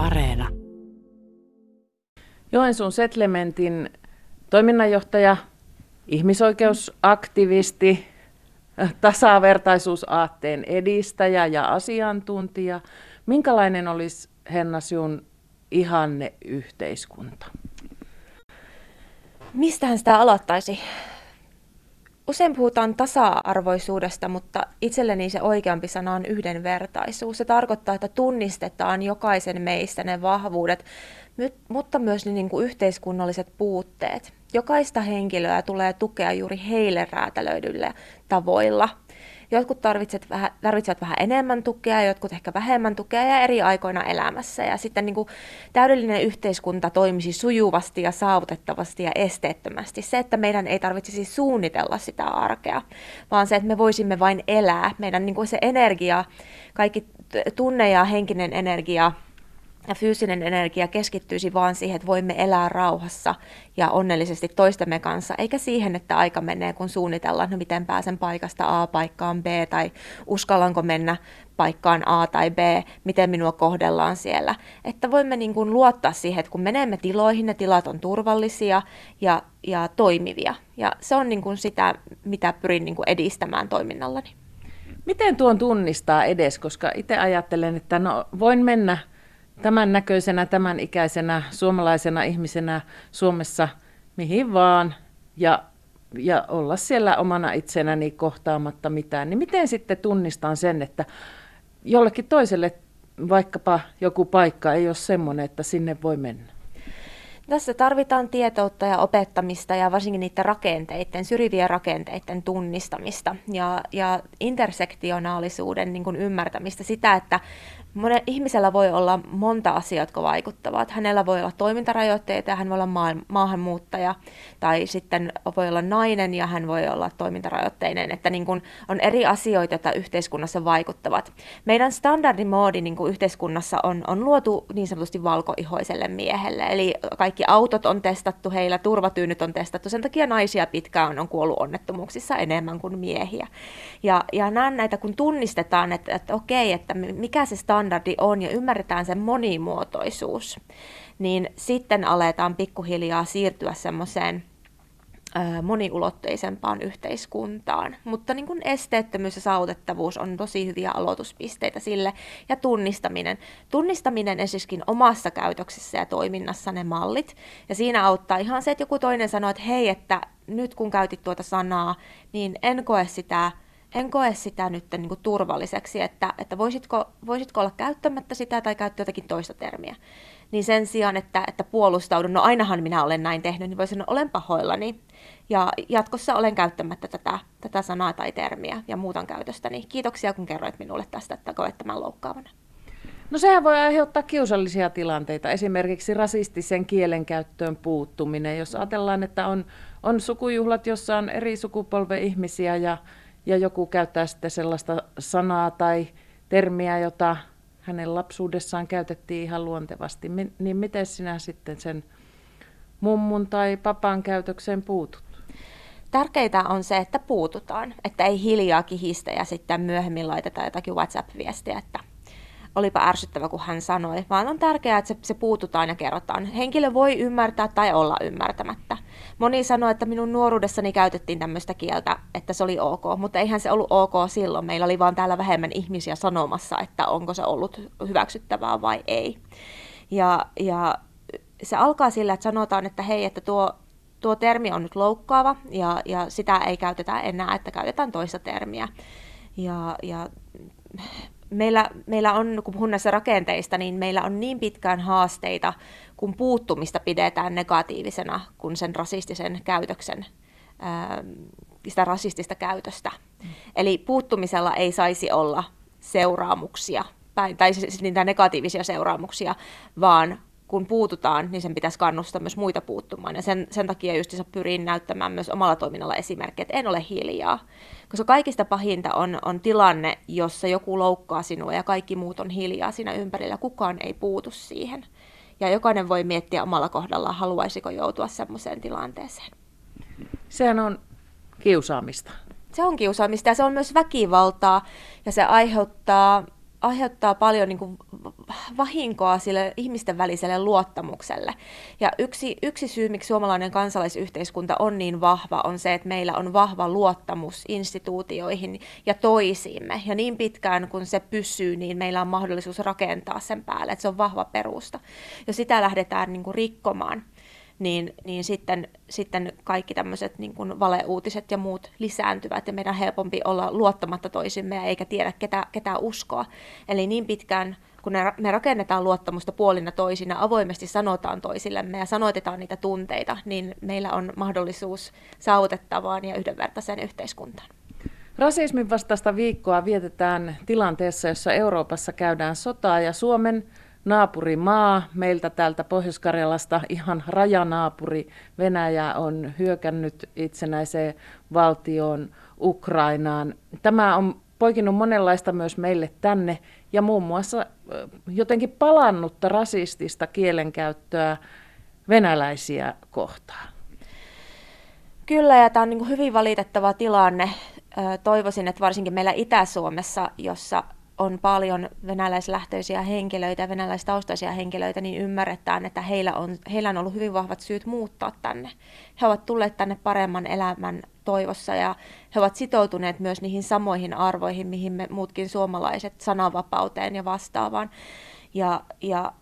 Areena. Joensuun Settlementin toiminnanjohtaja, ihmisoikeusaktivisti, tasavertaisuusaatteen edistäjä ja asiantuntija. Minkälainen olisi Henna sinun ihanne yhteiskunta? Mistähän sitä aloittaisi? Usein puhutaan tasa-arvoisuudesta, mutta itselleni se oikeampi sana on yhdenvertaisuus. Se tarkoittaa, että tunnistetaan jokaisen meistä ne vahvuudet, mutta myös ne niin kuin yhteiskunnalliset puutteet. Jokaista henkilöä tulee tukea juuri heille räätälöidyillä tavoilla – Jotkut tarvitsevat vähän, tarvitsevat vähän enemmän tukea, jotkut ehkä vähemmän tukea ja eri aikoina elämässä. Ja sitten niin kuin täydellinen yhteiskunta toimisi sujuvasti ja saavutettavasti ja esteettömästi. Se, että meidän ei tarvitsisi suunnitella sitä arkea, vaan se, että me voisimme vain elää. Meidän niin kuin se energia, kaikki tunne ja henkinen energia, ja fyysinen energia keskittyisi vaan siihen, että voimme elää rauhassa ja onnellisesti toistemme kanssa, eikä siihen, että aika menee, kun suunnitellaan, no miten pääsen paikasta A paikkaan B, tai uskallanko mennä paikkaan A tai B, miten minua kohdellaan siellä. Että voimme niin kuin luottaa siihen, että kun menemme tiloihin, ne tilat on turvallisia ja, ja toimivia. Ja se on niin kuin sitä, mitä pyrin niin kuin edistämään toiminnallani. Miten tuon tunnistaa edes, koska itse ajattelen, että no, voin mennä tämän näköisenä, tämän ikäisenä suomalaisena ihmisenä Suomessa mihin vaan ja, ja olla siellä omana itsenäni kohtaamatta mitään, niin miten sitten tunnistan sen, että jollekin toiselle vaikkapa joku paikka ei ole semmoinen, että sinne voi mennä? Tässä tarvitaan tietoutta ja opettamista ja varsinkin niiden rakenteiden, syrjivien rakenteiden tunnistamista ja, ja intersektionaalisuuden niin kuin ymmärtämistä, sitä, että Monen ihmisellä voi olla monta asiaa, jotka vaikuttavat. Hänellä voi olla toimintarajoitteita ja hän voi olla maahanmuuttaja, tai sitten voi olla nainen ja hän voi olla toimintarajoitteinen. Että niin kun on eri asioita, joita yhteiskunnassa vaikuttavat. Meidän standardimoodi niin yhteiskunnassa on, on luotu niin sanotusti valkoihoiselle miehelle. Eli kaikki autot on testattu, heillä turvatyynyt on testattu. Sen takia naisia pitkään on kuollut onnettomuuksissa enemmän kuin miehiä. Ja, ja näitä, kun tunnistetaan, että, että okei, että mikä se standard standardi on ja ymmärretään sen monimuotoisuus, niin sitten aletaan pikkuhiljaa siirtyä semmoiseen moniulotteisempaan yhteiskuntaan. Mutta niin kuin esteettömyys ja saavutettavuus on tosi hyviä aloituspisteitä sille, ja tunnistaminen. Tunnistaminen ensinnäkin omassa käytöksessä ja toiminnassa ne mallit, ja siinä auttaa ihan se, että joku toinen sanoo, että hei, että nyt kun käytit tuota sanaa, niin en koe sitä en koe sitä nyt niin kuin turvalliseksi, että, että voisitko, voisitko olla käyttämättä sitä tai käyttää jotakin toista termiä. Niin sen sijaan, että, että puolustaudun, no ainahan minä olen näin tehnyt, niin voisin sanoa, olen pahoillani. Ja jatkossa olen käyttämättä tätä, tätä sanaa tai termiä ja muutan käytöstäni. Kiitoksia, kun kerroit minulle tästä, että koet tämän loukkaavana. No sehän voi aiheuttaa kiusallisia tilanteita, esimerkiksi rasistisen kielenkäyttöön puuttuminen. Jos ajatellaan, että on, on sukujuhlat, jossa on eri sukupolven ihmisiä ja ja joku käyttää sitten sellaista sanaa tai termiä, jota hänen lapsuudessaan käytettiin ihan luontevasti, niin miten sinä sitten sen mummun tai papan käytökseen puutut? Tärkeintä on se, että puututaan, että ei hiljaa kihistä ja sitten myöhemmin laitetaan jotakin WhatsApp-viestiä, että olipa ärsyttävä, kun hän sanoi, vaan on tärkeää, että se, se puututaan ja kerrotaan. Henkilö voi ymmärtää tai olla ymmärtämättä. Moni sanoi, että minun nuoruudessani käytettiin tämmöistä kieltä, että se oli ok, mutta eihän se ollut ok silloin. Meillä oli vaan täällä vähemmän ihmisiä sanomassa, että onko se ollut hyväksyttävää vai ei. Ja, ja se alkaa sillä, että sanotaan, että hei, että tuo, tuo termi on nyt loukkaava ja, ja sitä ei käytetä enää, että käytetään toista termiä. Ja, ja meillä, meillä on, kun puhun näistä rakenteista, niin meillä on niin pitkään haasteita, kun puuttumista pidetään negatiivisena kuin sen rasistisen käytöksen, sitä rasistista käytöstä. Mm. Eli puuttumisella ei saisi olla seuraamuksia, tai siis niitä negatiivisia seuraamuksia, vaan kun puututaan, niin sen pitäisi kannustaa myös muita puuttumaan. Ja sen, sen takia just pyrin näyttämään myös omalla toiminnalla esimerkkiä, että en ole hiljaa. Koska kaikista pahinta on, on tilanne, jossa joku loukkaa sinua ja kaikki muut on hiljaa siinä ympärillä. Kukaan ei puutu siihen. Ja jokainen voi miettiä omalla kohdallaan, haluaisiko joutua semmoiseen tilanteeseen. Sehän on kiusaamista. Se on kiusaamista ja se on myös väkivaltaa ja se aiheuttaa aiheuttaa paljon niin kuin vahinkoa sille ihmisten väliselle luottamukselle. Ja yksi, yksi syy, miksi suomalainen kansalaisyhteiskunta on niin vahva, on se, että meillä on vahva luottamus instituutioihin ja toisiimme. Ja niin pitkään kun se pysyy, niin meillä on mahdollisuus rakentaa sen päälle, että se on vahva perusta. Jos sitä lähdetään niin kuin rikkomaan, niin, niin sitten, sitten kaikki tämmöiset niin kuin valeuutiset ja muut lisääntyvät ja meidän on helpompi olla luottamatta toisimme ja eikä tiedä ketä, ketä uskoa. Eli niin pitkään kun me rakennetaan luottamusta puolina toisina, avoimesti sanotaan toisillemme ja sanoitetaan niitä tunteita, niin meillä on mahdollisuus saavutettavaan ja yhdenvertaiseen yhteiskuntaan. Rasismin vastaista viikkoa vietetään tilanteessa, jossa Euroopassa käydään sotaa ja Suomen naapurimaa meiltä täältä Pohjois-Karjalasta, ihan rajanaapuri Venäjä on hyökännyt itsenäiseen valtioon Ukrainaan. Tämä on poikinut monenlaista myös meille tänne ja muun muassa jotenkin palannutta rasistista kielenkäyttöä venäläisiä kohtaan. Kyllä, ja tämä on niin hyvin valitettava tilanne. Toivoisin, että varsinkin meillä Itä-Suomessa, jossa on paljon venäläislähtöisiä henkilöitä ja venäläistaustaisia henkilöitä, niin ymmärretään, että heillä on, heillä on ollut hyvin vahvat syyt muuttaa tänne. He ovat tulleet tänne paremman elämän toivossa ja he ovat sitoutuneet myös niihin samoihin arvoihin, mihin me muutkin suomalaiset sananvapauteen ja vastaavaan. Ja, ja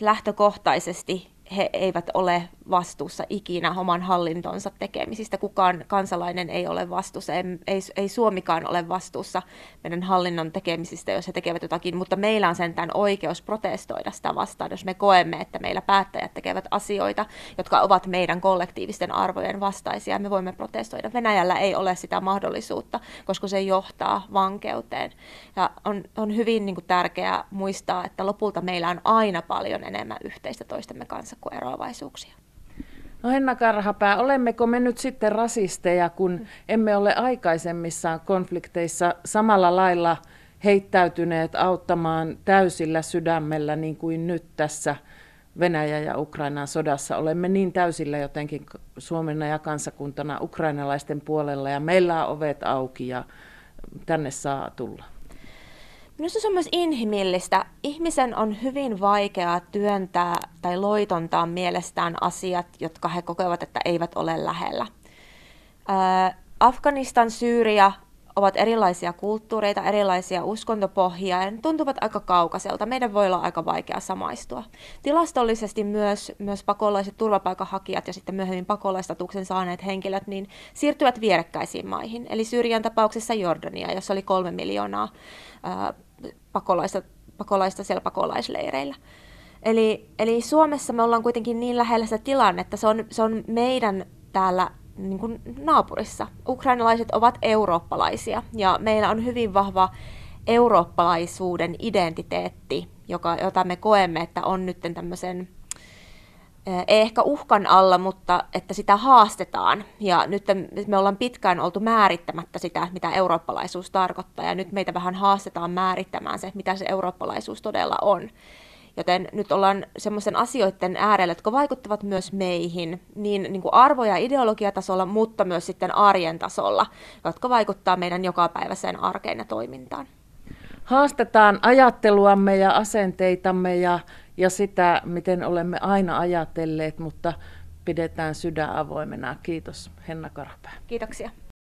lähtökohtaisesti he eivät ole vastuussa ikinä oman hallintonsa tekemisistä. Kukaan kansalainen ei ole vastuussa, ei, ei, ei Suomikaan ole vastuussa meidän hallinnon tekemisistä, jos he tekevät jotakin, mutta meillä on sentään oikeus protestoida sitä vastaan, jos me koemme, että meillä päättäjät tekevät asioita, jotka ovat meidän kollektiivisten arvojen vastaisia. Me voimme protestoida. Venäjällä ei ole sitä mahdollisuutta, koska se johtaa vankeuteen. Ja on, on hyvin niin kuin, tärkeää muistaa, että lopulta meillä on aina paljon enemmän yhteistä toistemme kanssa kuin eroavaisuuksia. No Henna Karhapää, olemmeko me nyt sitten rasisteja, kun emme ole aikaisemmissa konflikteissa samalla lailla heittäytyneet auttamaan täysillä sydämellä niin kuin nyt tässä Venäjä ja Ukrainan sodassa. Olemme niin täysillä jotenkin Suomena ja kansakuntana ukrainalaisten puolella ja meillä on ovet auki ja tänne saa tulla. Minusta se on myös inhimillistä. Ihmisen on hyvin vaikeaa työntää tai loitontaa mielestään asiat, jotka he kokevat, että eivät ole lähellä. Afganistan, Syyria ovat erilaisia kulttuureita, erilaisia uskontopohjia ja ne tuntuvat aika kaukaiselta. Meidän voi olla aika vaikea samaistua. Tilastollisesti myös, myös pakolaiset turvapaikanhakijat ja sitten myöhemmin pakolaistatuksen saaneet henkilöt niin siirtyvät vierekkäisiin maihin. Eli Syyrian tapauksessa Jordania, jossa oli kolme miljoonaa pakolaista, pakolaista siellä pakolaisleireillä. Eli, eli Suomessa me ollaan kuitenkin niin lähellä sitä tilannetta, se on, se on meidän täällä niin kuin naapurissa. Ukrainalaiset ovat eurooppalaisia ja meillä on hyvin vahva eurooppalaisuuden identiteetti, joka, jota me koemme, että on nyt tämmöisen ei ehkä uhkan alla, mutta että sitä haastetaan. Ja nyt me ollaan pitkään oltu määrittämättä sitä, mitä eurooppalaisuus tarkoittaa, ja nyt meitä vähän haastetaan määrittämään se, mitä se eurooppalaisuus todella on. Joten nyt ollaan semmoisen asioiden äärellä, jotka vaikuttavat myös meihin, niin, niin kuin arvo- ja ideologiatasolla, mutta myös sitten arjen tasolla, jotka vaikuttaa meidän jokapäiväiseen arkeen ja toimintaan. Haastetaan ajatteluamme ja asenteitamme ja ja sitä, miten olemme aina ajatelleet, mutta pidetään sydän avoimena. Kiitos Henna Karpää. Kiitoksia.